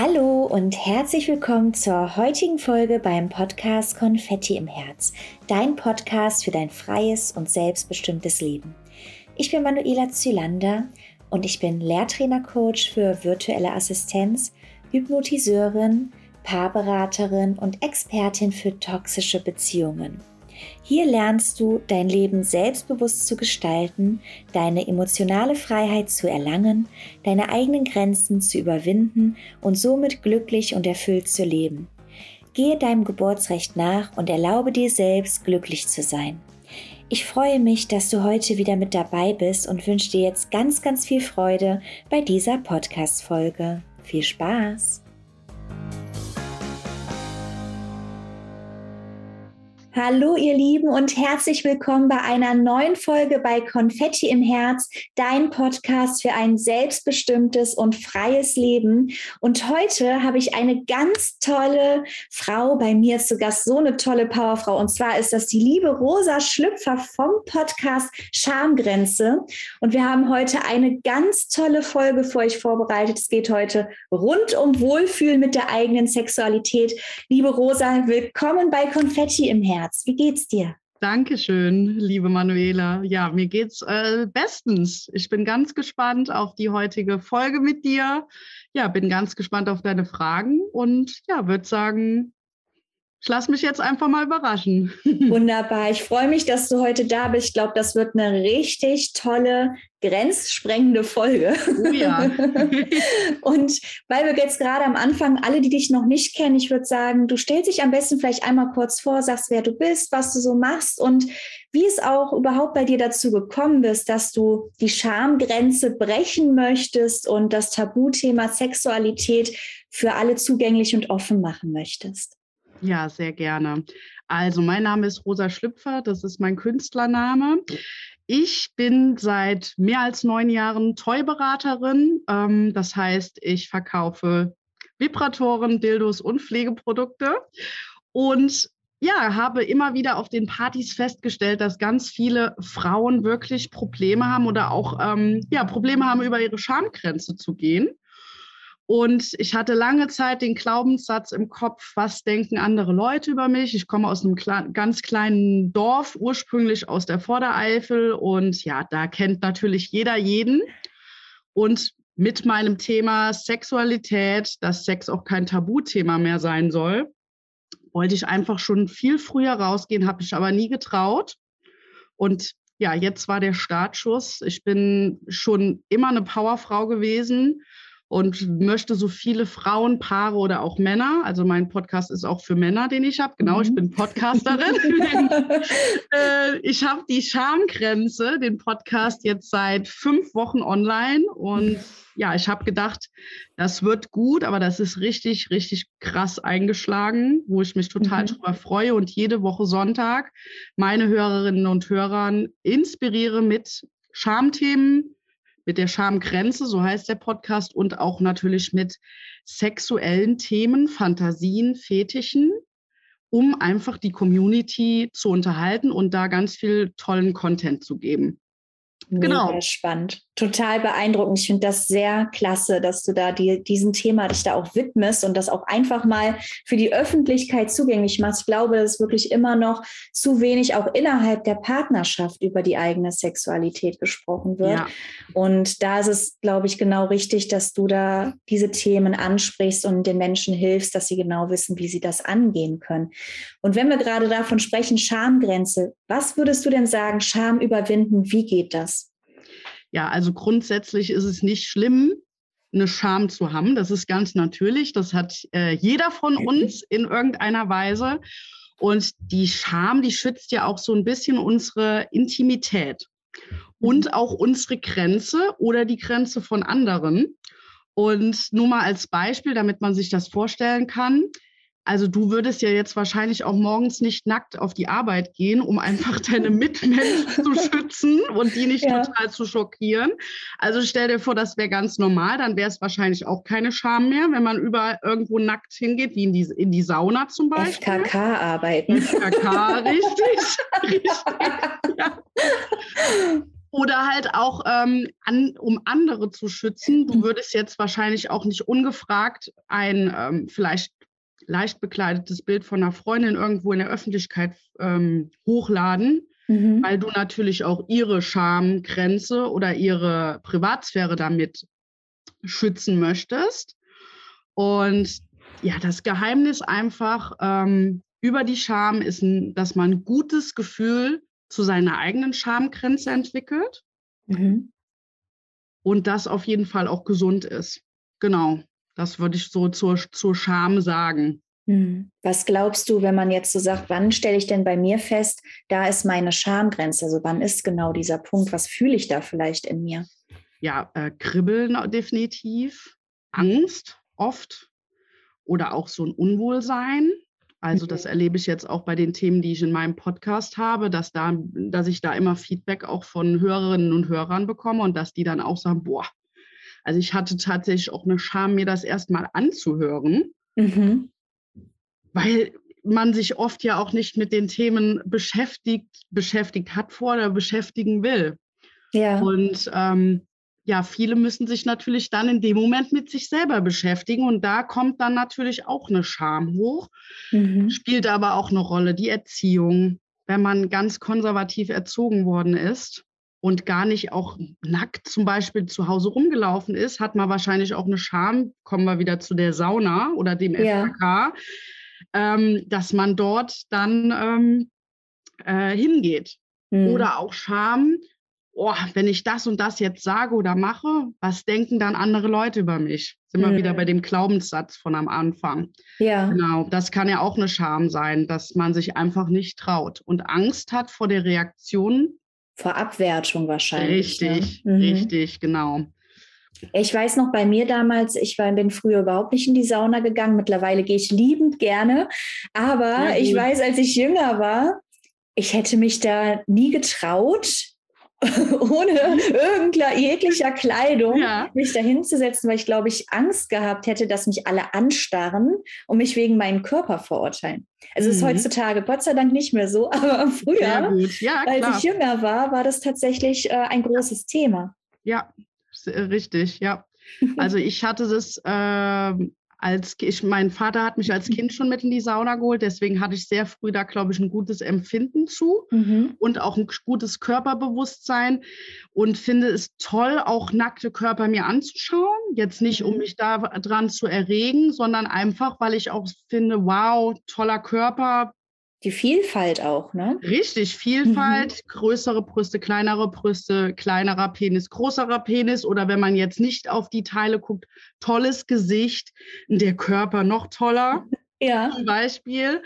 Hallo und herzlich willkommen zur heutigen Folge beim Podcast Konfetti im Herz, dein Podcast für dein freies und selbstbestimmtes Leben. Ich bin Manuela Zylander und ich bin Lehrtrainer-Coach für virtuelle Assistenz, Hypnotiseurin, Paarberaterin und Expertin für toxische Beziehungen. Hier lernst du, dein Leben selbstbewusst zu gestalten, deine emotionale Freiheit zu erlangen, deine eigenen Grenzen zu überwinden und somit glücklich und erfüllt zu leben. Gehe deinem Geburtsrecht nach und erlaube dir selbst, glücklich zu sein. Ich freue mich, dass du heute wieder mit dabei bist und wünsche dir jetzt ganz, ganz viel Freude bei dieser Podcast-Folge. Viel Spaß! Hallo ihr Lieben und herzlich willkommen bei einer neuen Folge bei Konfetti im Herz, dein Podcast für ein selbstbestimmtes und freies Leben. Und heute habe ich eine ganz tolle Frau bei mir zu Gast, so eine tolle Powerfrau. Und zwar ist das die liebe Rosa Schlüpfer vom Podcast Schamgrenze. Und wir haben heute eine ganz tolle Folge für euch vorbereitet. Es geht heute rund um Wohlfühlen mit der eigenen Sexualität. Liebe Rosa, willkommen bei Konfetti im Herz. Herz. Wie geht's dir? Dankeschön, liebe Manuela. Ja, mir geht's äh, bestens. Ich bin ganz gespannt auf die heutige Folge mit dir. Ja, bin ganz gespannt auf deine Fragen und ja, würde sagen, ich lasse mich jetzt einfach mal überraschen. Wunderbar. Ich freue mich, dass du heute da bist. Ich glaube, das wird eine richtig tolle, grenzsprengende Folge. Oh ja. und weil wir jetzt gerade am Anfang, alle, die dich noch nicht kennen, ich würde sagen, du stellst dich am besten vielleicht einmal kurz vor, sagst, wer du bist, was du so machst und wie es auch überhaupt bei dir dazu gekommen ist, dass du die Schamgrenze brechen möchtest und das Tabuthema Sexualität für alle zugänglich und offen machen möchtest. Ja, sehr gerne. Also, mein Name ist Rosa Schlüpfer, das ist mein Künstlername. Ich bin seit mehr als neun Jahren Toy-Beraterin. Ähm, das heißt, ich verkaufe Vibratoren, Dildos und Pflegeprodukte. Und ja, habe immer wieder auf den Partys festgestellt, dass ganz viele Frauen wirklich Probleme haben oder auch ähm, ja, Probleme haben, über ihre Schamgrenze zu gehen. Und ich hatte lange Zeit den Glaubenssatz im Kopf, was denken andere Leute über mich? Ich komme aus einem ganz kleinen Dorf, ursprünglich aus der Vordereifel. Und ja, da kennt natürlich jeder jeden. Und mit meinem Thema Sexualität, dass Sex auch kein Tabuthema mehr sein soll, wollte ich einfach schon viel früher rausgehen, habe ich aber nie getraut. Und ja, jetzt war der Startschuss. Ich bin schon immer eine Powerfrau gewesen und möchte so viele Frauen, Paare oder auch Männer, also mein Podcast ist auch für Männer, den ich habe, genau, mhm. ich bin Podcasterin. äh, ich habe die Schamgrenze, den Podcast jetzt seit fünf Wochen online und ja, ich habe gedacht, das wird gut, aber das ist richtig, richtig krass eingeschlagen, wo ich mich total mhm. drüber freue und jede Woche Sonntag meine Hörerinnen und Hörer inspiriere mit Schamthemen, mit der Schamgrenze, so heißt der Podcast, und auch natürlich mit sexuellen Themen, Fantasien, Fetischen, um einfach die Community zu unterhalten und da ganz viel tollen Content zu geben. Genau. Mega spannend. Total beeindruckend. Ich finde das sehr klasse, dass du da die, diesem Thema dich da auch widmest und das auch einfach mal für die Öffentlichkeit zugänglich machst. Ich glaube, dass wirklich immer noch zu wenig auch innerhalb der Partnerschaft über die eigene Sexualität gesprochen wird. Ja. Und da ist es, glaube ich, genau richtig, dass du da diese Themen ansprichst und den Menschen hilfst, dass sie genau wissen, wie sie das angehen können. Und wenn wir gerade davon sprechen, Schamgrenze, was würdest du denn sagen, Scham überwinden, wie geht das? Ja, also grundsätzlich ist es nicht schlimm, eine Scham zu haben. Das ist ganz natürlich. Das hat äh, jeder von uns in irgendeiner Weise. Und die Scham, die schützt ja auch so ein bisschen unsere Intimität und mhm. auch unsere Grenze oder die Grenze von anderen. Und nur mal als Beispiel, damit man sich das vorstellen kann. Also du würdest ja jetzt wahrscheinlich auch morgens nicht nackt auf die Arbeit gehen, um einfach deine Mitmenschen zu schützen und die nicht ja. total zu schockieren. Also stell dir vor, das wäre ganz normal, dann wäre es wahrscheinlich auch keine Scham mehr, wenn man überall irgendwo nackt hingeht, wie in die, in die Sauna zum Beispiel. FKK arbeiten. FKK, richtig. richtig ja. Oder halt auch, ähm, an, um andere zu schützen. Du würdest jetzt wahrscheinlich auch nicht ungefragt ein ähm, vielleicht leicht bekleidetes Bild von einer Freundin irgendwo in der Öffentlichkeit ähm, hochladen, mhm. weil du natürlich auch ihre Schamgrenze oder ihre Privatsphäre damit schützen möchtest. Und ja, das Geheimnis einfach ähm, über die Scham ist, dass man ein gutes Gefühl zu seiner eigenen Schamgrenze entwickelt mhm. und das auf jeden Fall auch gesund ist. Genau, das würde ich so zur, zur Scham sagen. Mhm. Was glaubst du, wenn man jetzt so sagt, wann stelle ich denn bei mir fest, da ist meine Schamgrenze? Also wann ist genau dieser Punkt? Was fühle ich da vielleicht in mir? Ja, äh, Kribbeln definitiv, Angst oft oder auch so ein Unwohlsein. Also das mhm. erlebe ich jetzt auch bei den Themen, die ich in meinem Podcast habe, dass, da, dass ich da immer Feedback auch von Hörerinnen und Hörern bekomme und dass die dann auch sagen, boah, also ich hatte tatsächlich auch eine Scham, mir das erstmal anzuhören, mhm. weil man sich oft ja auch nicht mit den Themen beschäftigt, beschäftigt hat vor oder beschäftigen will. Ja. Und ähm, ja, viele müssen sich natürlich dann in dem Moment mit sich selber beschäftigen und da kommt dann natürlich auch eine Scham hoch, mhm. spielt aber auch eine Rolle, die Erziehung. Wenn man ganz konservativ erzogen worden ist und gar nicht auch nackt zum Beispiel zu Hause rumgelaufen ist, hat man wahrscheinlich auch eine Scham, kommen wir wieder zu der Sauna oder dem ja. FKK, ähm, dass man dort dann ähm, äh, hingeht. Mhm. Oder auch Scham, oh, wenn ich das und das jetzt sage oder mache, was denken dann andere Leute über mich? Sind wir mhm. wieder bei dem Glaubenssatz von am Anfang. Ja. Genau, das kann ja auch eine Scham sein, dass man sich einfach nicht traut und Angst hat vor der Reaktion. Vor Abwertung wahrscheinlich. Richtig, ne? mhm. richtig, genau. Ich weiß noch bei mir damals, ich war, bin früher überhaupt nicht in die Sauna gegangen. Mittlerweile gehe ich liebend gerne. Aber ja, ich weiß, als ich jünger war, ich hätte mich da nie getraut, ohne irgendeiner jeglicher Kleidung ja. mich da hinzusetzen, weil ich glaube, ich Angst gehabt hätte, dass mich alle anstarren und mich wegen meinem Körper verurteilen. Also mhm. ist heutzutage Gott sei Dank nicht mehr so, aber früher, ja, als ich jünger war, war das tatsächlich äh, ein großes Thema. Ja, richtig, ja. Also ich hatte das äh, als ich, mein Vater hat mich als Kind schon mit in die Sauna geholt, deswegen hatte ich sehr früh da, glaube ich, ein gutes Empfinden zu mhm. und auch ein gutes Körperbewusstsein und finde es toll, auch nackte Körper mir anzuschauen. Jetzt nicht, um mhm. mich da dran zu erregen, sondern einfach, weil ich auch finde, wow, toller Körper, die Vielfalt auch, ne? Richtig, Vielfalt, mhm. größere Brüste, kleinere Brüste, kleinerer Penis, größerer Penis oder wenn man jetzt nicht auf die Teile guckt, tolles Gesicht, der Körper noch toller, ja. zum Beispiel.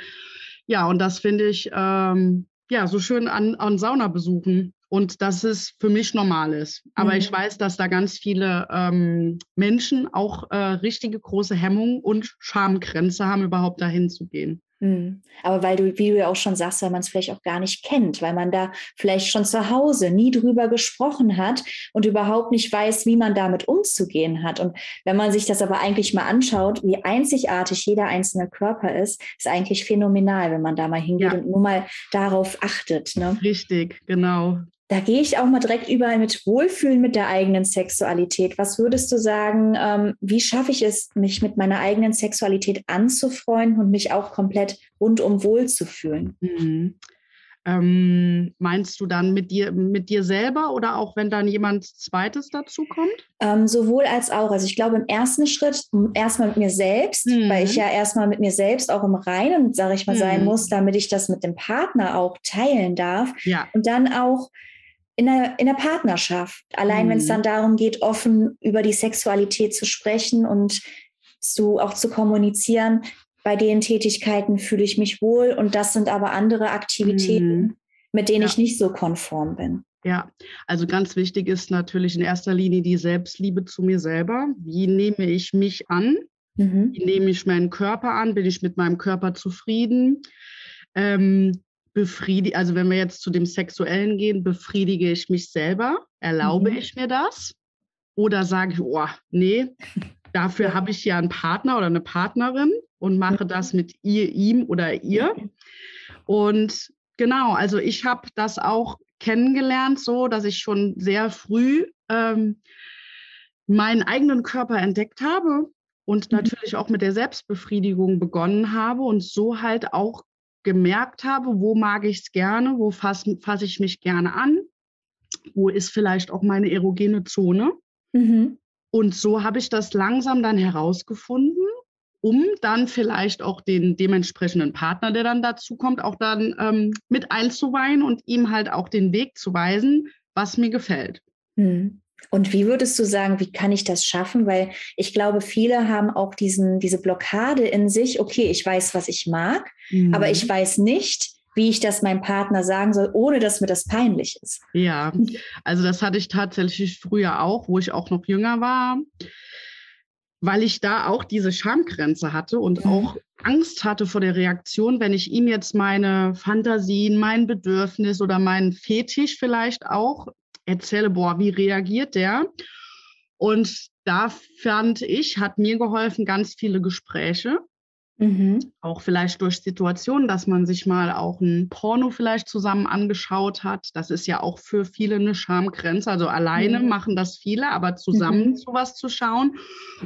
Ja, und das finde ich ähm, ja so schön an, an Saunabesuchen und dass es für mich normal ist. Aber mhm. ich weiß, dass da ganz viele ähm, Menschen auch äh, richtige große Hemmungen und Schamgrenze haben, überhaupt dahin zu gehen. Hm. Aber weil du, wie du ja auch schon sagst, weil man es vielleicht auch gar nicht kennt, weil man da vielleicht schon zu Hause nie drüber gesprochen hat und überhaupt nicht weiß, wie man damit umzugehen hat. Und wenn man sich das aber eigentlich mal anschaut, wie einzigartig jeder einzelne Körper ist, ist eigentlich phänomenal, wenn man da mal hingeht ja. und nur mal darauf achtet. Ne? Richtig, genau. Da gehe ich auch mal direkt überall mit Wohlfühlen mit der eigenen Sexualität. Was würdest du sagen, ähm, wie schaffe ich es, mich mit meiner eigenen Sexualität anzufreunden und mich auch komplett rundum wohl zu fühlen? Mhm. Ähm, meinst du dann mit dir, mit dir selber oder auch wenn dann jemand Zweites dazu kommt? Ähm, sowohl als auch. Also ich glaube im ersten Schritt erstmal mit mir selbst, mhm. weil ich ja erstmal mit mir selbst auch im Reinen, sage ich mal, mhm. sein muss, damit ich das mit dem Partner auch teilen darf. Ja. Und dann auch in der, in der Partnerschaft. Allein mhm. wenn es dann darum geht, offen über die Sexualität zu sprechen und zu, auch zu kommunizieren, bei den Tätigkeiten fühle ich mich wohl und das sind aber andere Aktivitäten, mhm. mit denen ja. ich nicht so konform bin. Ja, also ganz wichtig ist natürlich in erster Linie die Selbstliebe zu mir selber. Wie nehme ich mich an? Mhm. Wie nehme ich meinen Körper an? Bin ich mit meinem Körper zufrieden? Ähm, befriedige, also wenn wir jetzt zu dem Sexuellen gehen, befriedige ich mich selber? Erlaube mhm. ich mir das? Oder sage ich, oh, nee, dafür habe ich ja einen Partner oder eine Partnerin und mache das mit ihr, ihm oder ihr. Und genau, also ich habe das auch kennengelernt, so dass ich schon sehr früh ähm, meinen eigenen Körper entdeckt habe und mhm. natürlich auch mit der Selbstbefriedigung begonnen habe und so halt auch gemerkt habe, wo mag ich es gerne, wo fasse fass ich mich gerne an, wo ist vielleicht auch meine erogene Zone. Mhm. Und so habe ich das langsam dann herausgefunden, um dann vielleicht auch den dementsprechenden Partner, der dann dazu kommt, auch dann ähm, mit einzuweihen und ihm halt auch den Weg zu weisen, was mir gefällt. Mhm. Und wie würdest du sagen, wie kann ich das schaffen? Weil ich glaube, viele haben auch diesen, diese Blockade in sich, okay, ich weiß, was ich mag, mhm. aber ich weiß nicht, wie ich das meinem Partner sagen soll, ohne dass mir das peinlich ist. Ja, also das hatte ich tatsächlich früher auch, wo ich auch noch jünger war, weil ich da auch diese Schamgrenze hatte und mhm. auch Angst hatte vor der Reaktion, wenn ich ihm jetzt meine Fantasien, mein Bedürfnis oder meinen Fetisch vielleicht auch erzähle, boah, wie reagiert der? Und da fand ich, hat mir geholfen, ganz viele Gespräche. Mhm. Auch vielleicht durch Situationen, dass man sich mal auch ein Porno vielleicht zusammen angeschaut hat. Das ist ja auch für viele eine Schamgrenze. Also alleine mhm. machen das viele, aber zusammen mhm. sowas zu schauen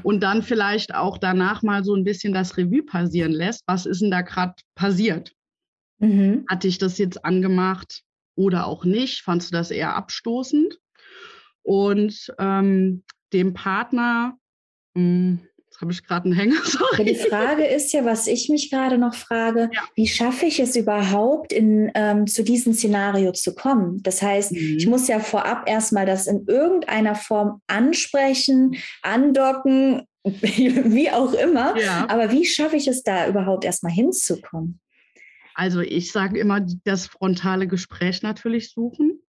und dann vielleicht auch danach mal so ein bisschen das Revue passieren lässt. Was ist denn da gerade passiert? Mhm. Hatte ich das jetzt angemacht? Oder auch nicht? Fandst du das eher abstoßend? Und ähm, dem Partner, mh, hm, jetzt habe ich gerade einen Hänger. Sorry. Die Frage ist ja, was ich mich gerade noch frage, ja. wie schaffe ich es überhaupt, in, ähm, zu diesem Szenario zu kommen? Das heißt, mhm. ich muss ja vorab erstmal das in irgendeiner Form ansprechen, andocken, wie auch immer. Ja. Aber wie schaffe ich es da überhaupt erstmal hinzukommen? Also ich sage immer, das frontale Gespräch natürlich suchen.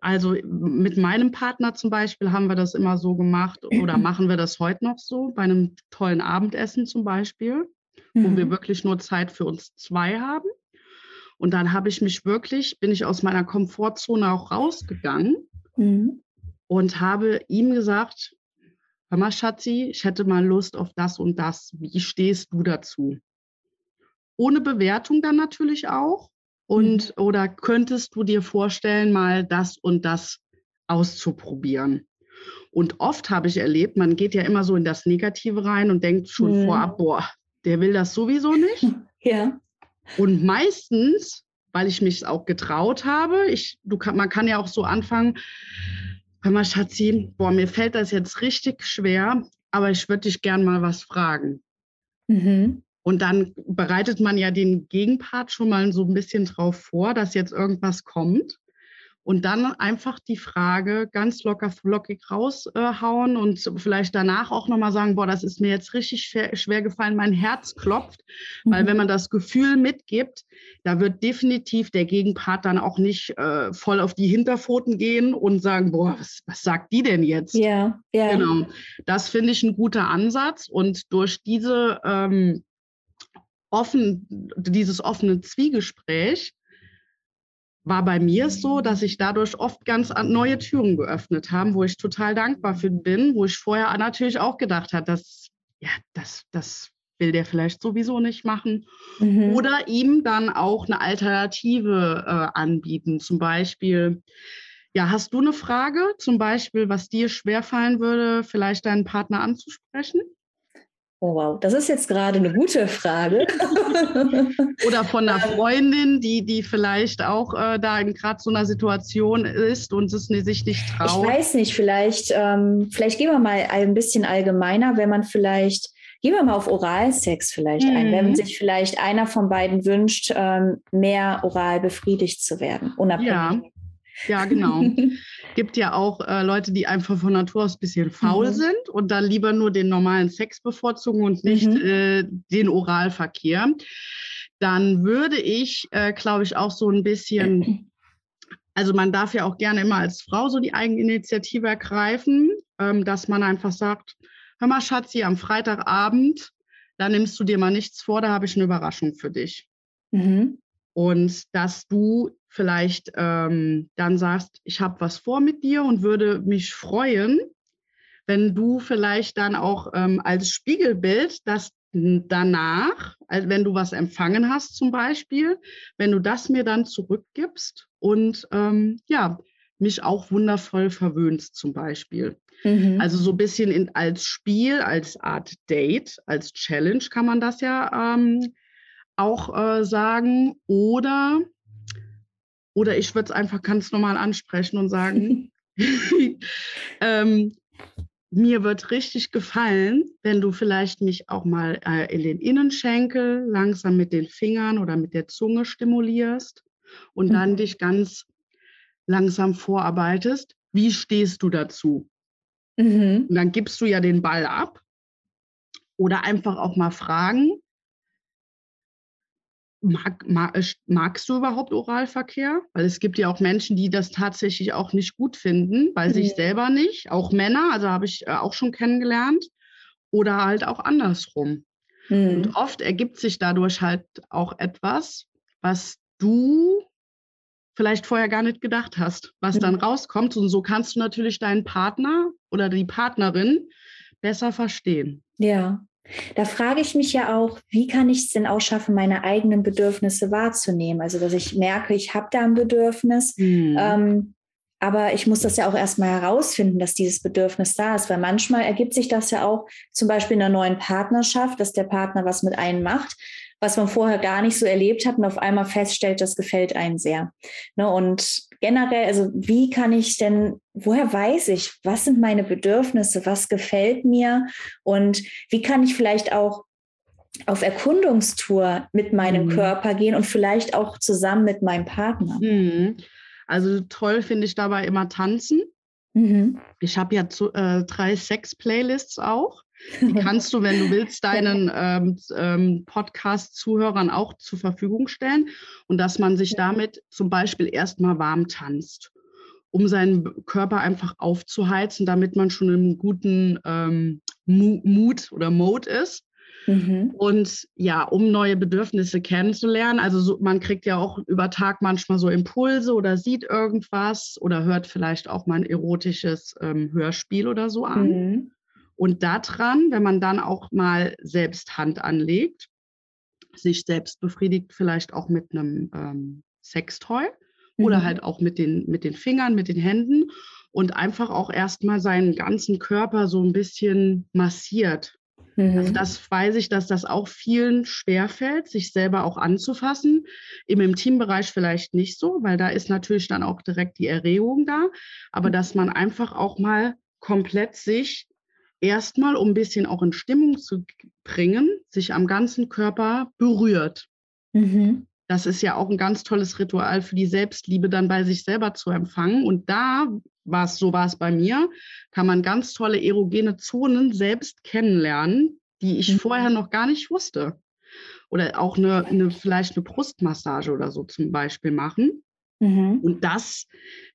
Also mit meinem Partner zum Beispiel haben wir das immer so gemacht oder machen wir das heute noch so, bei einem tollen Abendessen zum Beispiel, mhm. wo wir mhm. wirklich nur Zeit für uns zwei haben. Und dann habe ich mich wirklich, bin ich aus meiner Komfortzone auch rausgegangen mhm. und habe ihm gesagt, hör mal, Schatzi, ich hätte mal Lust auf das und das. Wie stehst du dazu? Ohne Bewertung dann natürlich auch. Und mhm. oder könntest du dir vorstellen, mal das und das auszuprobieren? Und oft habe ich erlebt, man geht ja immer so in das Negative rein und denkt schon mhm. vorab, boah, der will das sowieso nicht. Ja. Und meistens, weil ich mich auch getraut habe, ich, du kann, man kann ja auch so anfangen, hör mal, Schatzi, boah, mir fällt das jetzt richtig schwer, aber ich würde dich gern mal was fragen. Mhm. Und dann bereitet man ja den Gegenpart schon mal so ein bisschen drauf vor, dass jetzt irgendwas kommt. Und dann einfach die Frage ganz locker flockig raushauen und vielleicht danach auch nochmal sagen, boah, das ist mir jetzt richtig schwer, schwer gefallen, mein Herz klopft. Mhm. Weil wenn man das Gefühl mitgibt, da wird definitiv der Gegenpart dann auch nicht äh, voll auf die Hinterpfoten gehen und sagen, boah, was, was sagt die denn jetzt? Ja, ja. Genau. Das finde ich ein guter Ansatz. Und durch diese ähm, offen, dieses offene Zwiegespräch war bei mir so, dass ich dadurch oft ganz neue Türen geöffnet habe, wo ich total dankbar für bin, wo ich vorher natürlich auch gedacht habe, dass, ja, das, das will der vielleicht sowieso nicht machen. Mhm. Oder ihm dann auch eine Alternative äh, anbieten. Zum Beispiel, ja, hast du eine Frage, zum Beispiel, was dir schwerfallen würde, vielleicht deinen Partner anzusprechen? Oh wow, das ist jetzt gerade eine gute Frage. Oder von einer ähm. Freundin, die, die vielleicht auch äh, da in gerade so einer Situation ist und es sich nicht traut. Ich weiß nicht, vielleicht, ähm, vielleicht gehen wir mal ein bisschen allgemeiner, wenn man vielleicht, gehen wir mal auf Oralsex vielleicht mhm. ein, wenn mhm. sich vielleicht einer von beiden wünscht, ähm, mehr oral befriedigt zu werden, unabhängig. Ja. Ja, genau. Gibt ja auch äh, Leute, die einfach von Natur aus ein bisschen faul mhm. sind und dann lieber nur den normalen Sex bevorzugen und nicht mhm. äh, den Oralverkehr. Dann würde ich, äh, glaube ich, auch so ein bisschen, also man darf ja auch gerne immer als Frau so die Eigeninitiative ergreifen, ähm, dass man einfach sagt, hör mal, Schatzi, am Freitagabend, da nimmst du dir mal nichts vor, da habe ich eine Überraschung für dich. Mhm. Und dass du vielleicht ähm, dann sagst, ich habe was vor mit dir und würde mich freuen, wenn du vielleicht dann auch ähm, als Spiegelbild das danach, also wenn du was empfangen hast zum Beispiel, wenn du das mir dann zurückgibst und ähm, ja, mich auch wundervoll verwöhnst zum Beispiel. Mhm. Also so ein bisschen in, als Spiel, als Art Date, als Challenge kann man das ja ähm, auch äh, sagen. Oder, oder ich würde es einfach ganz normal ansprechen und sagen, ähm, mir wird richtig gefallen, wenn du vielleicht mich auch mal äh, in den Innenschenkel langsam mit den Fingern oder mit der Zunge stimulierst und mhm. dann dich ganz langsam vorarbeitest. Wie stehst du dazu? Mhm. Und dann gibst du ja den Ball ab oder einfach auch mal fragen, Mag, mag, magst du überhaupt Oralverkehr? Weil es gibt ja auch Menschen, die das tatsächlich auch nicht gut finden, bei mhm. sich selber nicht. Auch Männer, also habe ich äh, auch schon kennengelernt. Oder halt auch andersrum. Mhm. Und oft ergibt sich dadurch halt auch etwas, was du vielleicht vorher gar nicht gedacht hast, was mhm. dann rauskommt. Und so kannst du natürlich deinen Partner oder die Partnerin besser verstehen. Ja, da frage ich mich ja auch, wie kann ich es denn auch schaffen, meine eigenen Bedürfnisse wahrzunehmen? Also, dass ich merke, ich habe da ein Bedürfnis, mhm. ähm, aber ich muss das ja auch erstmal herausfinden, dass dieses Bedürfnis da ist, weil manchmal ergibt sich das ja auch zum Beispiel in einer neuen Partnerschaft, dass der Partner was mit einem macht was man vorher gar nicht so erlebt hat und auf einmal feststellt, das gefällt einem sehr. Ne? Und generell, also wie kann ich denn, woher weiß ich, was sind meine Bedürfnisse, was gefällt mir und wie kann ich vielleicht auch auf Erkundungstour mit meinem mhm. Körper gehen und vielleicht auch zusammen mit meinem Partner. Mhm. Also toll finde ich dabei immer tanzen. Mhm. Ich habe ja zu, äh, drei Sex-Playlists auch. Die kannst du, wenn du willst, deinen ähm, ähm, Podcast-Zuhörern auch zur Verfügung stellen und dass man sich damit zum Beispiel erstmal warm tanzt, um seinen Körper einfach aufzuheizen, damit man schon im guten ähm, Mut oder Mode ist. Mhm. Und ja, um neue Bedürfnisse kennenzulernen. Also so, man kriegt ja auch über Tag manchmal so Impulse oder sieht irgendwas oder hört vielleicht auch mal ein erotisches ähm, Hörspiel oder so an. Mhm. Und daran, wenn man dann auch mal selbst Hand anlegt, sich selbst befriedigt, vielleicht auch mit einem ähm, Sextoy mhm. oder halt auch mit den, mit den Fingern, mit den Händen und einfach auch erstmal seinen ganzen Körper so ein bisschen massiert. Also mhm. Also das weiß ich, dass das auch vielen schwerfällt, sich selber auch anzufassen. Im Intimbereich vielleicht nicht so, weil da ist natürlich dann auch direkt die Erregung da. Aber mhm. dass man einfach auch mal komplett sich erstmal, um ein bisschen auch in Stimmung zu bringen, sich am ganzen Körper berührt. Mhm. Das ist ja auch ein ganz tolles Ritual für die Selbstliebe, dann bei sich selber zu empfangen. Und da war es, so war es bei mir, kann man ganz tolle erogene Zonen selbst kennenlernen, die ich mhm. vorher noch gar nicht wusste. Oder auch eine, eine, vielleicht eine Brustmassage oder so zum Beispiel machen. Mhm. Und das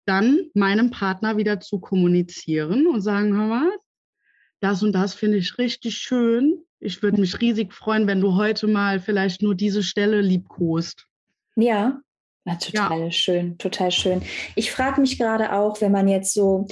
dann meinem Partner wieder zu kommunizieren und sagen, hör mal, das und das finde ich richtig schön. Ich würde mich riesig freuen, wenn du heute mal vielleicht nur diese Stelle liebkost. Ja, na, total ja. schön, total schön. Ich frage mich gerade auch, wenn man jetzt so,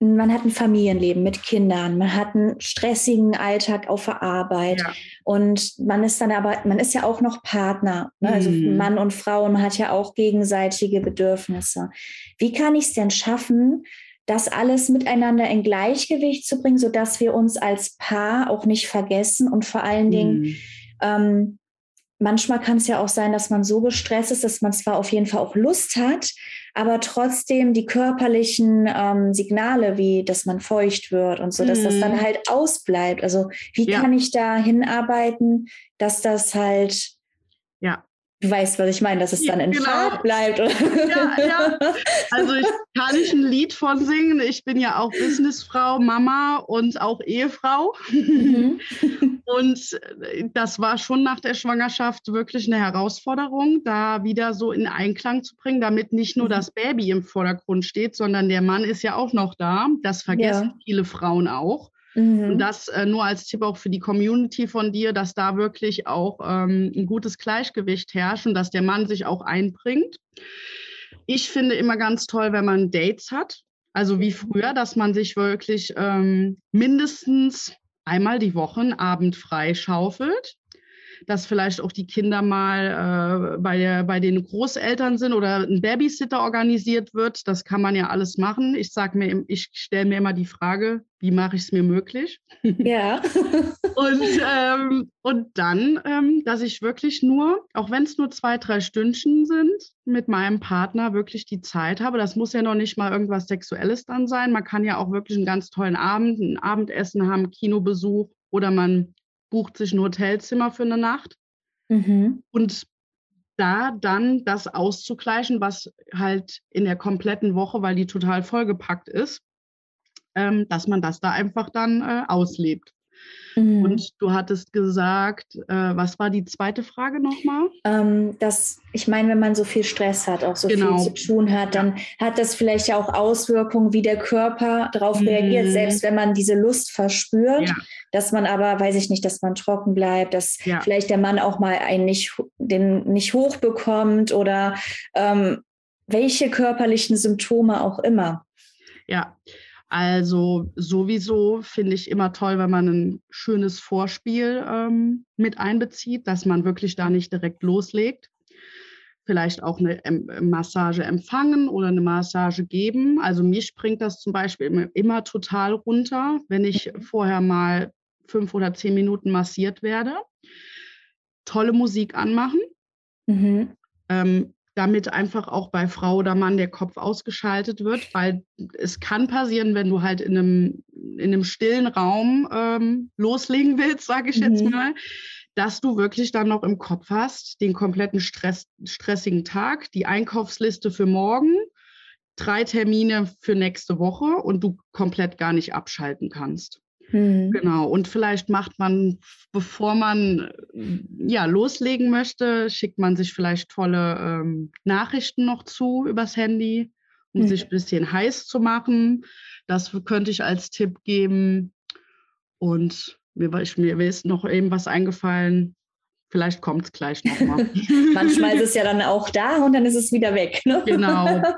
man hat ein Familienleben mit Kindern, man hat einen stressigen Alltag auf der Arbeit ja. und man ist dann aber, man ist ja auch noch Partner, ne? also mhm. Mann und Frau und man hat ja auch gegenseitige Bedürfnisse. Wie kann ich es denn schaffen, das alles miteinander in Gleichgewicht zu bringen, sodass wir uns als Paar auch nicht vergessen und vor allen Dingen, mhm. ähm, manchmal kann es ja auch sein, dass man so gestresst ist, dass man zwar auf jeden Fall auch Lust hat, aber trotzdem die körperlichen ähm, Signale, wie dass man feucht wird und so, dass das dann mhm. halt ausbleibt. Also wie ja. kann ich da hinarbeiten, dass das halt ja. Du weißt, was ich meine, dass es dann in genau. Fahrt bleibt. Ja, ja. Also ich kann nicht ein Lied von singen. Ich bin ja auch Businessfrau, Mama und auch Ehefrau. Mhm. Und äh, das war schon nach der Schwangerschaft wirklich eine Herausforderung, da wieder so in Einklang zu bringen, damit nicht nur mhm. das Baby im Vordergrund steht, sondern der Mann ist ja auch noch da. Das vergessen ja. viele Frauen auch. Mhm. Und das äh, nur als Tipp auch für die Community von dir, dass da wirklich auch ähm, ein gutes Gleichgewicht herrscht und dass der Mann sich auch einbringt. Ich finde immer ganz toll, wenn man Dates hat, also wie früher, dass man sich wirklich ähm, mindestens einmal die Woche einen Abend freischaufelt. Dass vielleicht auch die Kinder mal äh, bei, der, bei den Großeltern sind oder ein Babysitter organisiert wird. Das kann man ja alles machen. Ich sage mir, ich stelle mir immer die Frage, wie mache ich es mir möglich? Ja. und, ähm, und dann, ähm, dass ich wirklich nur, auch wenn es nur zwei, drei Stündchen sind, mit meinem Partner wirklich die Zeit habe. Das muss ja noch nicht mal irgendwas Sexuelles dann sein. Man kann ja auch wirklich einen ganz tollen Abend, ein Abendessen haben, Kinobesuch oder man bucht sich ein Hotelzimmer für eine Nacht. Mhm. Und da dann das auszugleichen, was halt in der kompletten Woche, weil die total vollgepackt ist, ähm, dass man das da einfach dann äh, auslebt. Mhm. Und du hattest gesagt, äh, was war die zweite Frage nochmal? Ähm, dass, ich meine, wenn man so viel Stress hat, auch so genau. viel zu tun hat, dann hat das vielleicht ja auch Auswirkungen, wie der Körper darauf mhm. reagiert, selbst wenn man diese Lust verspürt, ja. dass man aber, weiß ich nicht, dass man trocken bleibt, dass ja. vielleicht der Mann auch mal einen nicht, den nicht hochbekommt oder ähm, welche körperlichen Symptome auch immer. Ja, also sowieso finde ich immer toll, wenn man ein schönes Vorspiel ähm, mit einbezieht, dass man wirklich da nicht direkt loslegt. Vielleicht auch eine Massage empfangen oder eine Massage geben. Also mich bringt das zum Beispiel immer, immer total runter, wenn ich mhm. vorher mal fünf oder zehn Minuten massiert werde. Tolle Musik anmachen. Mhm. Ähm, damit einfach auch bei Frau oder Mann der Kopf ausgeschaltet wird, weil es kann passieren, wenn du halt in einem, in einem stillen Raum ähm, loslegen willst, sage ich mhm. jetzt mal, dass du wirklich dann noch im Kopf hast, den kompletten Stress, stressigen Tag, die Einkaufsliste für morgen, drei Termine für nächste Woche und du komplett gar nicht abschalten kannst. Mhm. Genau. Und vielleicht macht man, bevor man ja loslegen möchte, schickt man sich vielleicht tolle ähm, Nachrichten noch zu übers Handy, um mhm. sich ein bisschen heiß zu machen. Das könnte ich als Tipp geben. Und mir, mir ist noch eben was eingefallen. Vielleicht kommt es gleich nochmal. Manchmal ist es ja dann auch da und dann ist es wieder weg. Ne? Genau.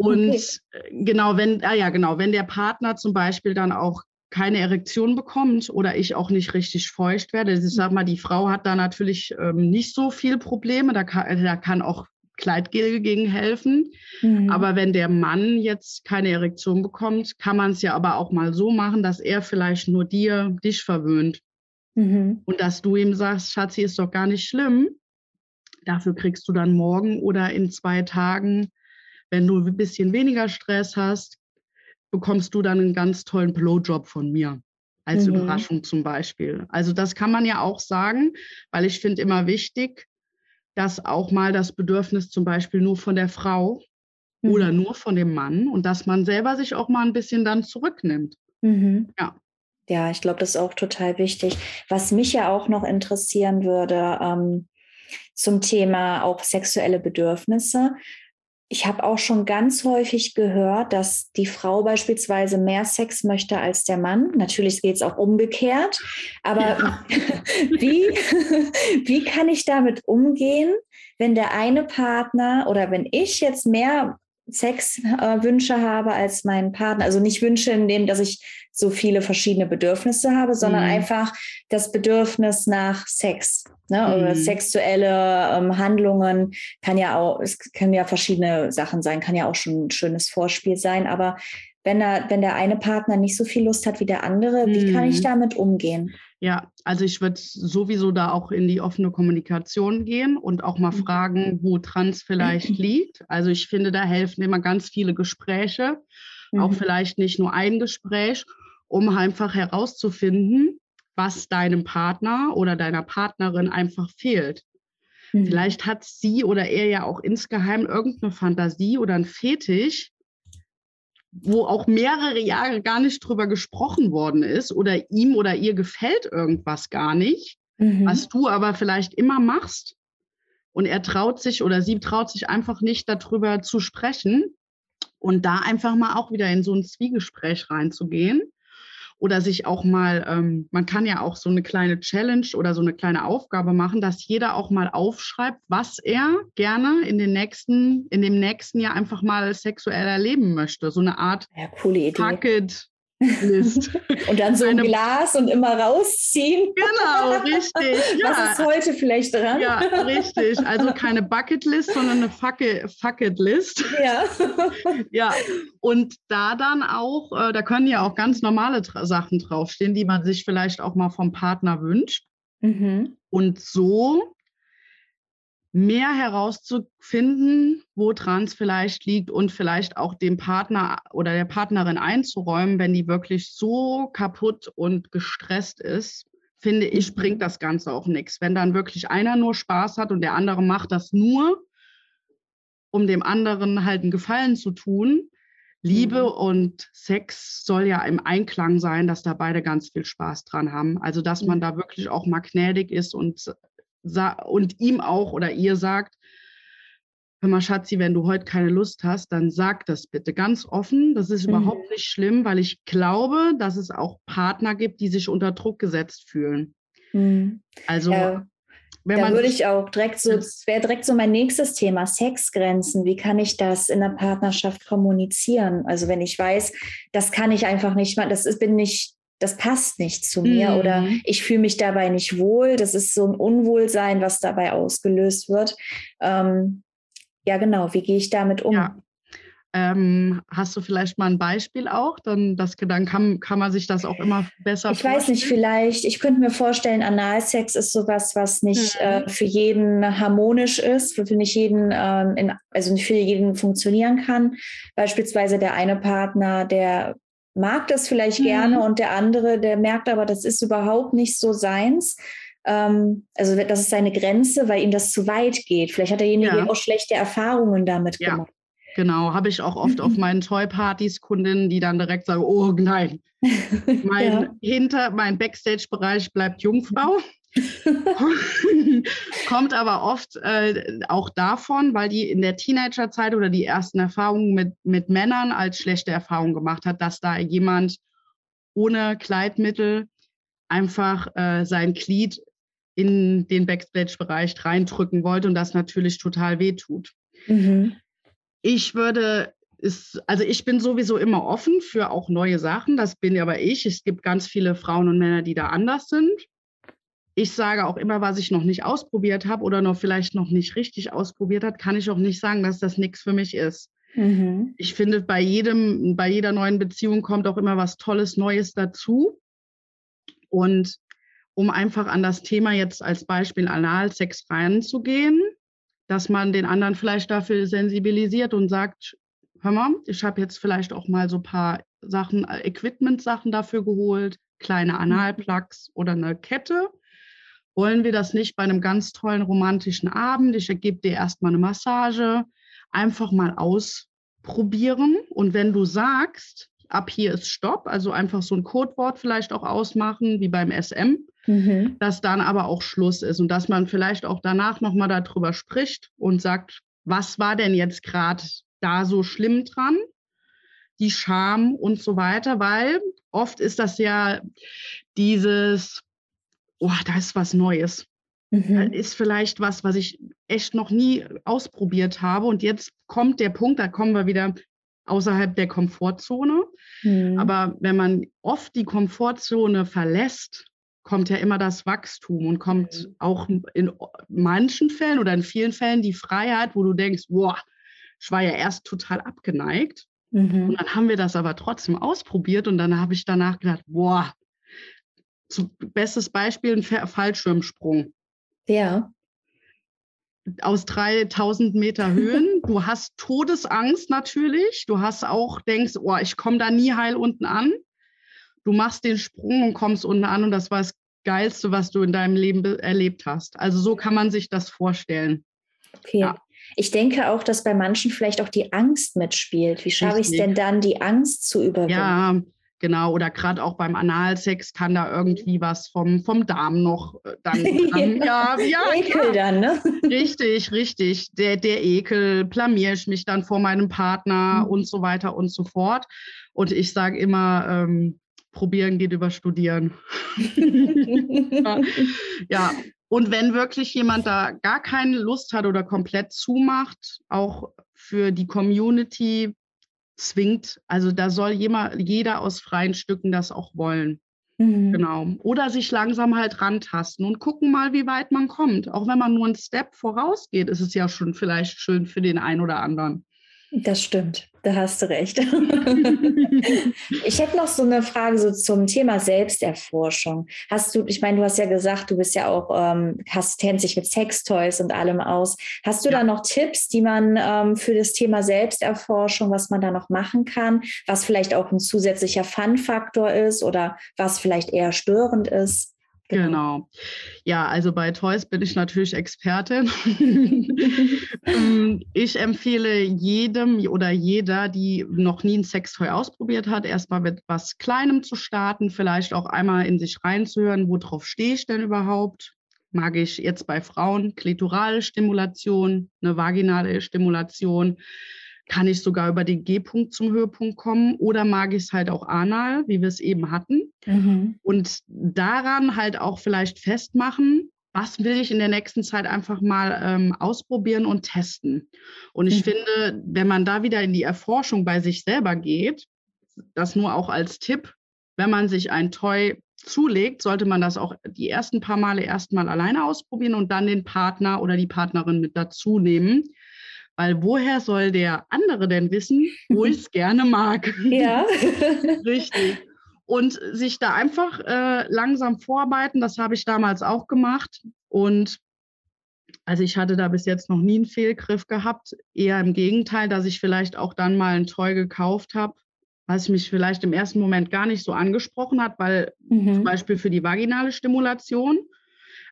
Und okay. genau, wenn, ah ja, genau, wenn der Partner zum Beispiel dann auch keine Erektion bekommt oder ich auch nicht richtig feucht werde. Ich sage mal, die Frau hat da natürlich ähm, nicht so viel Probleme. Da kann, da kann auch Kleidgel gegen helfen. Mhm. Aber wenn der Mann jetzt keine Erektion bekommt, kann man es ja aber auch mal so machen, dass er vielleicht nur dir, dich verwöhnt. Mhm. Und dass du ihm sagst, Schatzi, ist doch gar nicht schlimm. Dafür kriegst du dann morgen oder in zwei Tagen, wenn du ein bisschen weniger Stress hast, bekommst du dann einen ganz tollen Blowjob von mir. Als mhm. Überraschung zum Beispiel. Also das kann man ja auch sagen, weil ich finde immer wichtig, dass auch mal das Bedürfnis zum Beispiel nur von der Frau mhm. oder nur von dem Mann und dass man selber sich auch mal ein bisschen dann zurücknimmt. Mhm. Ja. Ja, ich glaube, das ist auch total wichtig. Was mich ja auch noch interessieren würde ähm, zum Thema auch sexuelle Bedürfnisse ich habe auch schon ganz häufig gehört, dass die Frau beispielsweise mehr Sex möchte als der Mann. Natürlich geht es auch umgekehrt. Aber ja. wie, wie kann ich damit umgehen, wenn der eine Partner oder wenn ich jetzt mehr Sexwünsche äh, habe als mein Partner. Also nicht Wünsche in dem, dass ich so viele verschiedene Bedürfnisse habe, sondern mhm. einfach das Bedürfnis nach Sex. Ne? Mhm. Oder sexuelle ähm, Handlungen kann ja auch, es können ja verschiedene Sachen sein, kann ja auch schon ein schönes Vorspiel sein. Aber wenn, er, wenn der eine Partner nicht so viel Lust hat wie der andere, mhm. wie kann ich mhm. damit umgehen? Ja, also ich würde sowieso da auch in die offene Kommunikation gehen und auch mal mhm. fragen, wo Trans vielleicht liegt. Also ich finde, da helfen immer ganz viele Gespräche, mhm. auch vielleicht nicht nur ein Gespräch, um einfach herauszufinden, was deinem Partner oder deiner Partnerin einfach fehlt. Mhm. Vielleicht hat sie oder er ja auch insgeheim irgendeine Fantasie oder ein Fetisch, wo auch mehrere Jahre gar nicht drüber gesprochen worden ist oder ihm oder ihr gefällt irgendwas gar nicht, mhm. was du aber vielleicht immer machst und er traut sich oder sie traut sich einfach nicht darüber zu sprechen und da einfach mal auch wieder in so ein Zwiegespräch reinzugehen oder sich auch mal, ähm, man kann ja auch so eine kleine Challenge oder so eine kleine Aufgabe machen, dass jeder auch mal aufschreibt, was er gerne in den nächsten, in dem nächsten Jahr einfach mal sexuell erleben möchte. So eine Art ja, coole Idee. Bucket List. und dann so ein Glas und immer rausziehen. Genau, richtig. Ja. Was ist heute vielleicht dran? Ja, richtig. Also keine Bucketlist, sondern eine Fucketlist. Ja. ja. Und da dann auch, äh, da können ja auch ganz normale Sachen draufstehen, die man sich vielleicht auch mal vom Partner wünscht. Mhm. Und so mehr herauszufinden, woran es vielleicht liegt und vielleicht auch dem Partner oder der Partnerin einzuräumen, wenn die wirklich so kaputt und gestresst ist, finde ich, bringt mhm. das Ganze auch nichts. Wenn dann wirklich einer nur Spaß hat und der andere macht das nur, um dem anderen halt einen Gefallen zu tun. Liebe mhm. und Sex soll ja im Einklang sein, dass da beide ganz viel Spaß dran haben. Also, dass man mhm. da wirklich auch mal gnädig ist und und ihm auch oder ihr sagt, hör mal, Schatzi, wenn du heute keine Lust hast, dann sag das bitte ganz offen. Das ist mhm. überhaupt nicht schlimm, weil ich glaube, dass es auch Partner gibt, die sich unter Druck gesetzt fühlen. Mhm. Also, ja, wenn da würde ich auch direkt so, das wäre direkt so mein nächstes Thema, Sexgrenzen. Wie kann ich das in der Partnerschaft kommunizieren? Also, wenn ich weiß, das kann ich einfach nicht, das ist, bin nicht das passt nicht zu mir mhm. oder ich fühle mich dabei nicht wohl. Das ist so ein Unwohlsein, was dabei ausgelöst wird. Ähm, ja, genau. Wie gehe ich damit um? Ja. Ähm, hast du vielleicht mal ein Beispiel auch? Dann, das, dann kann, kann man sich das auch immer besser Ich vorstellen. weiß nicht, vielleicht, ich könnte mir vorstellen, Analsex ist sowas, was nicht mhm. äh, für jeden harmonisch ist, für nicht jeden, ähm, in, also nicht für jeden funktionieren kann. Beispielsweise der eine Partner, der mag das vielleicht mhm. gerne und der andere, der merkt aber, das ist überhaupt nicht so seins. Ähm, also das ist seine Grenze, weil ihm das zu weit geht. Vielleicht hat derjenige ja. auch schlechte Erfahrungen damit ja. gemacht. Genau, habe ich auch oft auf meinen Toy-Partys Kundinnen, die dann direkt sagen, oh nein, mein ja. hinter mein Backstage-Bereich bleibt Jungfrau. Kommt aber oft äh, auch davon, weil die in der Teenagerzeit oder die ersten Erfahrungen mit, mit Männern als schlechte Erfahrungen gemacht hat, dass da jemand ohne Kleidmittel einfach äh, sein Glied in den Backstage-Bereich reindrücken wollte und das natürlich total wehtut. Mhm. Ich würde ist, also ich bin sowieso immer offen für auch neue Sachen, das bin aber ich. Es gibt ganz viele Frauen und Männer, die da anders sind ich sage auch immer, was ich noch nicht ausprobiert habe oder noch vielleicht noch nicht richtig ausprobiert hat, kann ich auch nicht sagen, dass das nichts für mich ist. Mhm. Ich finde, bei jedem, bei jeder neuen Beziehung kommt auch immer was Tolles, Neues dazu. Und um einfach an das Thema jetzt als Beispiel Analsex reinzugehen, dass man den anderen vielleicht dafür sensibilisiert und sagt, hör mal, ich habe jetzt vielleicht auch mal so ein paar Sachen, Equipment-Sachen dafür geholt, kleine mhm. Analplugs oder eine Kette wollen wir das nicht bei einem ganz tollen romantischen Abend? Ich gebe dir erstmal eine Massage, einfach mal ausprobieren. Und wenn du sagst, ab hier ist Stopp, also einfach so ein Codewort vielleicht auch ausmachen, wie beim SM, mhm. dass dann aber auch Schluss ist und dass man vielleicht auch danach nochmal darüber spricht und sagt, was war denn jetzt gerade da so schlimm dran? Die Scham und so weiter, weil oft ist das ja dieses, oh, da ist was Neues. Mhm. Ist vielleicht was, was ich echt noch nie ausprobiert habe. Und jetzt kommt der Punkt, da kommen wir wieder außerhalb der Komfortzone. Mhm. Aber wenn man oft die Komfortzone verlässt, kommt ja immer das Wachstum und kommt mhm. auch in manchen Fällen oder in vielen Fällen die Freiheit, wo du denkst, boah, ich war ja erst total abgeneigt. Mhm. Und dann haben wir das aber trotzdem ausprobiert und dann habe ich danach gedacht, boah, bestes Beispiel ein Fallschirmsprung. Ja. Aus 3000 Meter Höhen. Du hast Todesangst natürlich. Du hast auch, denkst, oh, ich komme da nie heil unten an. Du machst den Sprung und kommst unten an und das war das Geilste, was du in deinem Leben erlebt hast. Also so kann man sich das vorstellen. Okay. Ja. Ich denke auch, dass bei manchen vielleicht auch die Angst mitspielt. Wie schaffe ich es denn dann, die Angst zu überwinden? Ja, Genau, oder gerade auch beim Analsex kann da irgendwie was vom, vom Darm noch äh, dann. dann ja, ja, Ekel ja. dann, ne? Richtig, richtig. Der, der Ekel, blamier ich mich dann vor meinem Partner mhm. und so weiter und so fort. Und ich sage immer, ähm, probieren geht über studieren. ja. ja, und wenn wirklich jemand da gar keine Lust hat oder komplett zumacht, auch für die Community zwingt. Also da soll jemand, jeder aus freien Stücken das auch wollen. Mhm. Genau. Oder sich langsam halt rantasten und gucken mal, wie weit man kommt. Auch wenn man nur einen Step vorausgeht, ist es ja schon vielleicht schön für den einen oder anderen. Das stimmt, da hast du recht. ich hätte noch so eine Frage so zum Thema Selbsterforschung. Hast du, ich meine, du hast ja gesagt, du bist ja auch, ähm, hast, kennst dich mit Sextoys und allem aus. Hast du ja. da noch Tipps, die man ähm, für das Thema Selbsterforschung, was man da noch machen kann, was vielleicht auch ein zusätzlicher Fun-Faktor ist oder was vielleicht eher störend ist? Genau. genau. Ja, also bei Toys bin ich natürlich Expertin. Ähm, ich empfehle jedem oder jeder, die noch nie ein Sextoy ausprobiert hat, erstmal mit was Kleinem zu starten, vielleicht auch einmal in sich reinzuhören, worauf stehe ich denn überhaupt? Mag ich jetzt bei Frauen klitorale Stimulation, eine vaginale Stimulation? Kann ich sogar über den G-Punkt zum Höhepunkt kommen oder mag ich es halt auch anal, wie wir es eben hatten. Mhm. Und daran halt auch vielleicht festmachen, was will ich in der nächsten Zeit einfach mal ähm, ausprobieren und testen. Und ich mhm. finde, wenn man da wieder in die Erforschung bei sich selber geht, das nur auch als Tipp, wenn man sich ein Toy zulegt, sollte man das auch die ersten paar Male erstmal alleine ausprobieren und dann den Partner oder die Partnerin mit dazu nehmen, weil woher soll der andere denn wissen, wo ich es gerne mag? Ja. Richtig. Und sich da einfach äh, langsam vorarbeiten, das habe ich damals auch gemacht. Und also ich hatte da bis jetzt noch nie einen Fehlgriff gehabt. Eher im Gegenteil, dass ich vielleicht auch dann mal ein Toy gekauft habe, was mich vielleicht im ersten Moment gar nicht so angesprochen hat, weil mhm. zum Beispiel für die vaginale Stimulation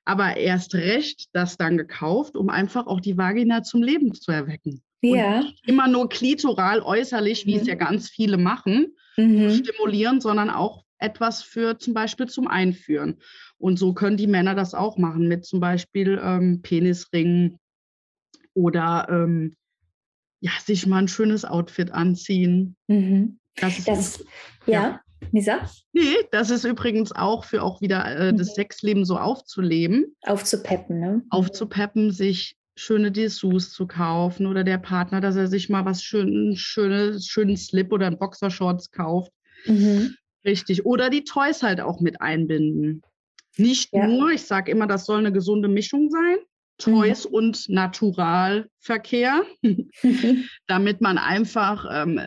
aber erst recht das dann gekauft, um einfach auch die Vagina zum Leben zu erwecken. Ja. Und immer nur klitoral äußerlich, wie mhm. es ja ganz viele machen, mhm. stimulieren, sondern auch etwas für zum Beispiel zum Einführen. Und so können die Männer das auch machen mit zum Beispiel ähm, Penisringen oder ähm, ja, sich mal ein schönes Outfit anziehen. Mhm. Das ist das, ja. ja. Misa? Nee, das ist übrigens auch für auch wieder äh, das mhm. Sexleben so aufzuleben. Aufzupeppen, ne? Aufzupeppen, sich schöne Dessous zu kaufen oder der Partner, dass er sich mal was schön, schönes, schönen Slip oder ein Boxershorts kauft. Mhm. Richtig. Oder die Toys halt auch mit einbinden. Nicht ja. nur, ich sage immer, das soll eine gesunde Mischung sein. Toys mhm. und Naturalverkehr, damit man einfach ähm,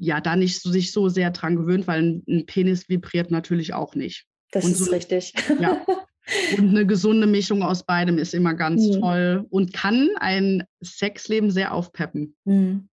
ja da nicht so, sich so sehr dran gewöhnt, weil ein, Penis vibriert natürlich auch nicht. Das und ist so, richtig. Ja. Und eine gesunde Mischung aus beidem ist immer ganz mhm. toll und kann ein Sexleben sehr aufpeppen. Mhm.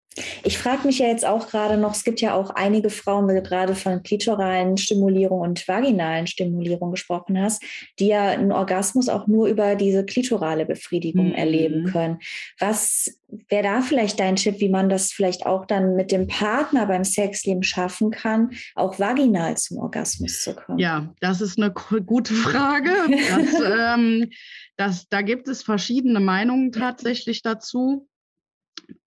Ich frage mich ja jetzt auch gerade noch, es gibt ja auch einige Frauen, weil du gerade von klitoralen Stimulierung und vaginalen Stimulierung gesprochen hast, die ja einen Orgasmus auch nur über diese klitorale Befriedigung mhm. erleben können. Was wäre da vielleicht dein Tipp, wie man das vielleicht auch dann mit dem Partner beim Sexleben schaffen kann, auch vaginal zum Orgasmus zu kommen? Ja, das ist eine gute Frage. Das, ähm, das, da gibt es verschiedene Meinungen tatsächlich dazu.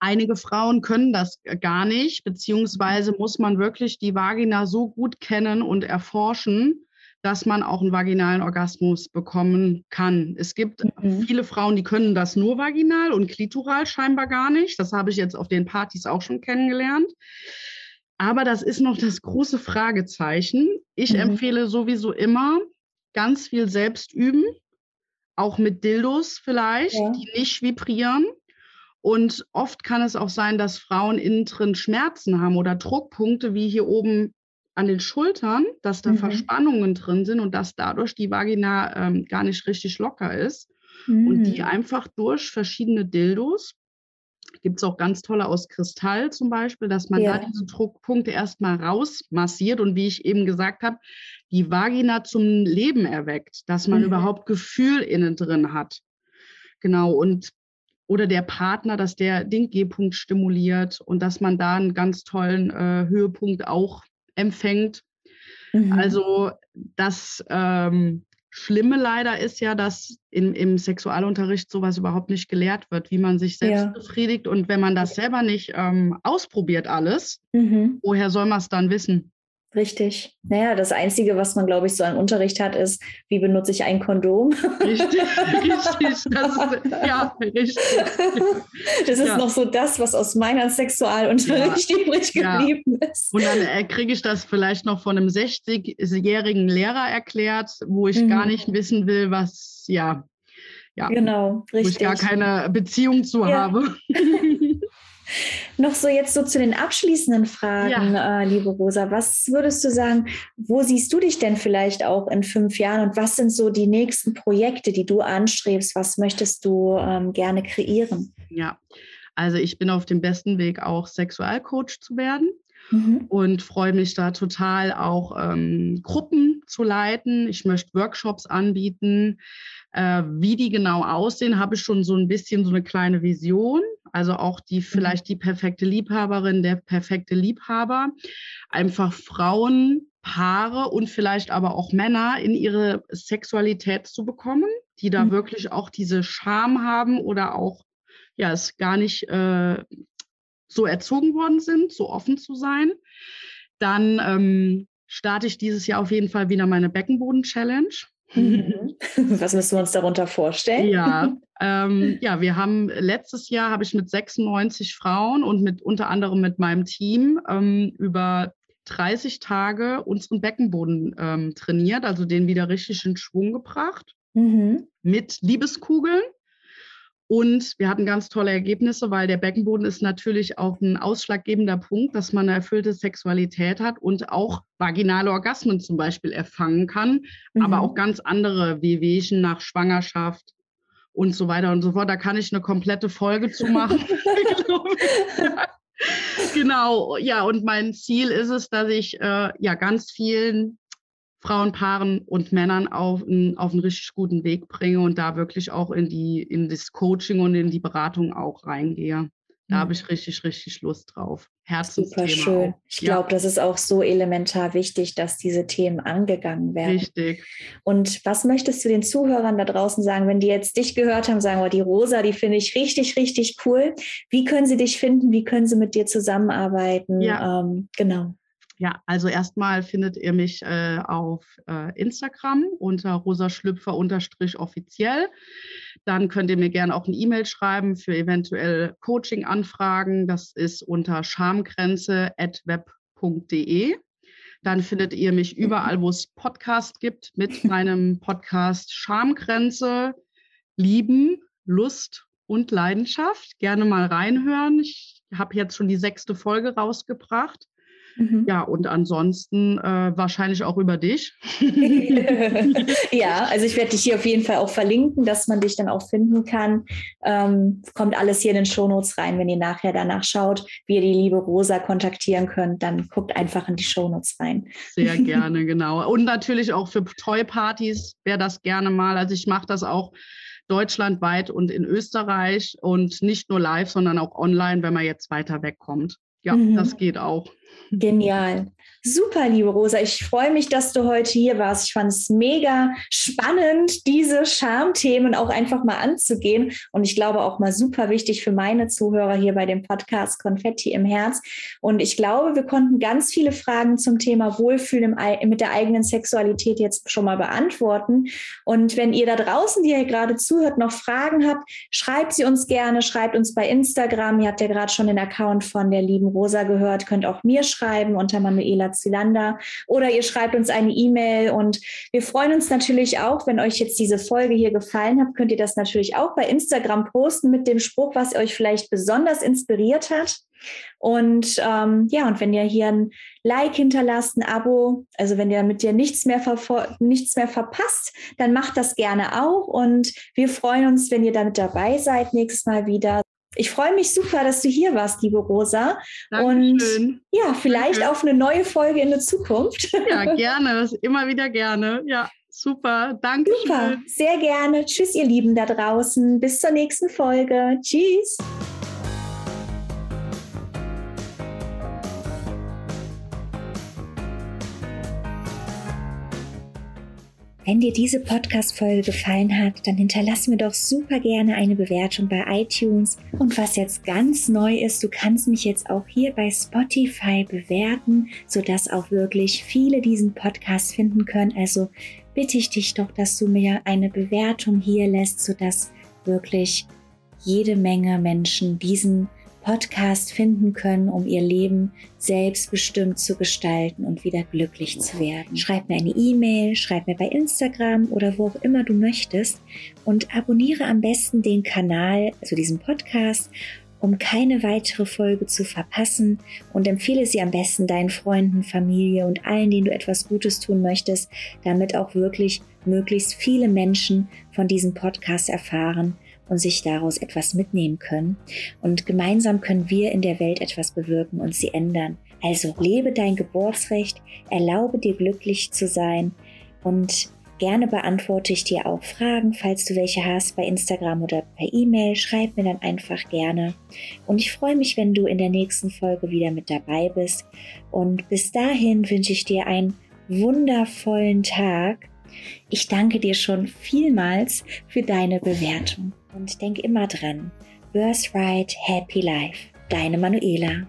Einige Frauen können das gar nicht, beziehungsweise muss man wirklich die Vagina so gut kennen und erforschen, dass man auch einen vaginalen Orgasmus bekommen kann. Es gibt mhm. viele Frauen, die können das nur vaginal und klitoral scheinbar gar nicht. Das habe ich jetzt auf den Partys auch schon kennengelernt. Aber das ist noch das große Fragezeichen. Ich mhm. empfehle sowieso immer ganz viel selbst üben, auch mit Dildos vielleicht, ja. die nicht vibrieren. Und oft kann es auch sein, dass Frauen innen drin Schmerzen haben oder Druckpunkte wie hier oben an den Schultern, dass da mhm. Verspannungen drin sind und dass dadurch die Vagina ähm, gar nicht richtig locker ist. Mhm. Und die mhm. einfach durch verschiedene Dildos, gibt es auch ganz tolle aus Kristall zum Beispiel, dass man ja. da diese Druckpunkte erstmal rausmassiert und wie ich eben gesagt habe, die Vagina zum Leben erweckt, dass man mhm. überhaupt Gefühl innen drin hat. Genau, und oder der Partner, dass der den G-Punkt stimuliert und dass man da einen ganz tollen äh, Höhepunkt auch empfängt. Mhm. Also das ähm, Schlimme leider ist ja, dass in, im Sexualunterricht sowas überhaupt nicht gelehrt wird, wie man sich selbst ja. befriedigt. Und wenn man das selber nicht ähm, ausprobiert alles, mhm. woher soll man es dann wissen? Richtig. Naja, das Einzige, was man, glaube ich, so im Unterricht hat, ist, wie benutze ich ein Kondom? Richtig, richtig. Das ist, ja, richtig. Das ist ja. noch so das, was aus meiner Sexualunterricht ja. übrig geblieben ja. ist. Und dann äh, kriege ich das vielleicht noch von einem 60-jährigen Lehrer erklärt, wo ich mhm. gar nicht wissen will, was, ja, ja, genau, richtig. wo ich gar keine Beziehung zu habe. Noch so jetzt so zu den abschließenden Fragen, ja. äh, liebe Rosa. Was würdest du sagen, wo siehst du dich denn vielleicht auch in fünf Jahren und was sind so die nächsten Projekte, die du anstrebst? Was möchtest du ähm, gerne kreieren? Ja, also ich bin auf dem besten Weg, auch Sexualcoach zu werden. Mhm. Und freue mich da total auch ähm, Gruppen zu leiten. Ich möchte Workshops anbieten. Äh, wie die genau aussehen, habe ich schon so ein bisschen so eine kleine Vision. Also auch die mhm. vielleicht die perfekte Liebhaberin, der perfekte Liebhaber, einfach Frauen, Paare und vielleicht aber auch Männer in ihre Sexualität zu bekommen, die da mhm. wirklich auch diese Scham haben oder auch ja es gar nicht äh, so erzogen worden sind, so offen zu sein. Dann ähm, starte ich dieses Jahr auf jeden Fall wieder meine Beckenboden-Challenge. Mhm. Was müssen wir uns darunter vorstellen? Ja, ähm, ja, wir haben letztes Jahr habe ich mit 96 Frauen und mit unter anderem mit meinem Team ähm, über 30 Tage unseren Beckenboden ähm, trainiert, also den wieder richtig in Schwung gebracht. Mhm. Mit Liebeskugeln. Und wir hatten ganz tolle Ergebnisse, weil der Beckenboden ist natürlich auch ein ausschlaggebender Punkt, dass man eine erfüllte Sexualität hat und auch vaginale Orgasmen zum Beispiel erfangen kann, mhm. aber auch ganz andere Wehwehchen nach Schwangerschaft und so weiter und so fort. Da kann ich eine komplette Folge zu machen. genau, ja, und mein Ziel ist es, dass ich äh, ja ganz vielen Frauenpaaren und Männern auf, auf einen richtig guten Weg bringe und da wirklich auch in die in das Coaching und in die Beratung auch reingehe. Da habe mhm. ich richtig, richtig Lust drauf. Herzensthema. Super schön. Auch. Ich glaube, das ist auch so elementar wichtig, dass diese Themen angegangen werden. Richtig. Und was möchtest du den Zuhörern da draußen sagen, wenn die jetzt dich gehört haben, sagen, oh, die Rosa, die finde ich richtig, richtig cool. Wie können sie dich finden? Wie können sie mit dir zusammenarbeiten? Ja. Ähm, genau. Ja, also erstmal findet ihr mich äh, auf äh, Instagram unter rosaschlüpfer-offiziell. Dann könnt ihr mir gerne auch eine E-Mail schreiben für eventuell Coaching-Anfragen. Das ist unter schamgrenze.web.de. Dann findet ihr mich überall, wo es Podcast gibt, mit meinem Podcast Schamgrenze, Lieben, Lust und Leidenschaft. Gerne mal reinhören. Ich habe jetzt schon die sechste Folge rausgebracht. Mhm. Ja, und ansonsten äh, wahrscheinlich auch über dich. ja, also ich werde dich hier auf jeden Fall auch verlinken, dass man dich dann auch finden kann. Ähm, kommt alles hier in den Shownotes rein, wenn ihr nachher danach schaut, wie ihr die liebe Rosa kontaktieren könnt, dann guckt einfach in die Shownotes rein. Sehr gerne, genau. Und natürlich auch für Toy-Partys wäre das gerne mal. Also ich mache das auch deutschlandweit und in Österreich und nicht nur live, sondern auch online, wenn man jetzt weiter wegkommt. Ja, mhm. das geht auch. Genial. Super, liebe Rosa. Ich freue mich, dass du heute hier warst. Ich fand es mega spannend, diese Schamthemen auch einfach mal anzugehen. Und ich glaube auch mal super wichtig für meine Zuhörer hier bei dem Podcast Konfetti im Herz. Und ich glaube, wir konnten ganz viele Fragen zum Thema Wohlfühlen mit der eigenen Sexualität jetzt schon mal beantworten. Und wenn ihr da draußen, die ihr gerade zuhört, noch Fragen habt, schreibt sie uns gerne, schreibt uns bei Instagram. Ihr habt ja gerade schon den Account von der lieben Rosa gehört, könnt auch mir schreiben unter Manuela Zylander oder ihr schreibt uns eine E-Mail und wir freuen uns natürlich auch, wenn euch jetzt diese Folge hier gefallen hat, könnt ihr das natürlich auch bei Instagram posten mit dem Spruch, was euch vielleicht besonders inspiriert hat. Und ähm, ja, und wenn ihr hier ein Like hinterlasst, ein Abo, also wenn ihr mit dir nichts mehr, nichts mehr verpasst, dann macht das gerne auch. Und wir freuen uns, wenn ihr damit dabei seid, nächstes Mal wieder. Ich freue mich super, dass du hier warst, liebe Rosa. Dankeschön. Und ja, vielleicht Danke. auf eine neue Folge in der Zukunft. Ja, gerne. Immer wieder gerne. Ja, super. Danke. Super. Sehr gerne. Tschüss, ihr Lieben da draußen. Bis zur nächsten Folge. Tschüss. Wenn dir diese Podcast-Folge gefallen hat, dann hinterlass mir doch super gerne eine Bewertung bei iTunes. Und was jetzt ganz neu ist, du kannst mich jetzt auch hier bei Spotify bewerten, sodass auch wirklich viele diesen Podcast finden können. Also bitte ich dich doch, dass du mir eine Bewertung hier lässt, sodass wirklich jede Menge Menschen diesen Podcast finden können, um ihr Leben selbstbestimmt zu gestalten und wieder glücklich zu werden. Schreib mir eine E-Mail, schreib mir bei Instagram oder wo auch immer du möchtest und abonniere am besten den Kanal, also diesen Podcast, um keine weitere Folge zu verpassen und empfehle sie am besten deinen Freunden, Familie und allen, denen du etwas Gutes tun möchtest, damit auch wirklich möglichst viele Menschen von diesem Podcast erfahren und sich daraus etwas mitnehmen können. Und gemeinsam können wir in der Welt etwas bewirken und sie ändern. Also lebe dein Geburtsrecht, erlaube dir glücklich zu sein und gerne beantworte ich dir auch Fragen, falls du welche hast bei Instagram oder per E-Mail. Schreib mir dann einfach gerne. Und ich freue mich, wenn du in der nächsten Folge wieder mit dabei bist. Und bis dahin wünsche ich dir einen wundervollen Tag. Ich danke dir schon vielmals für deine Bewertung. Und denk immer dran, Birthright Happy Life. Deine Manuela.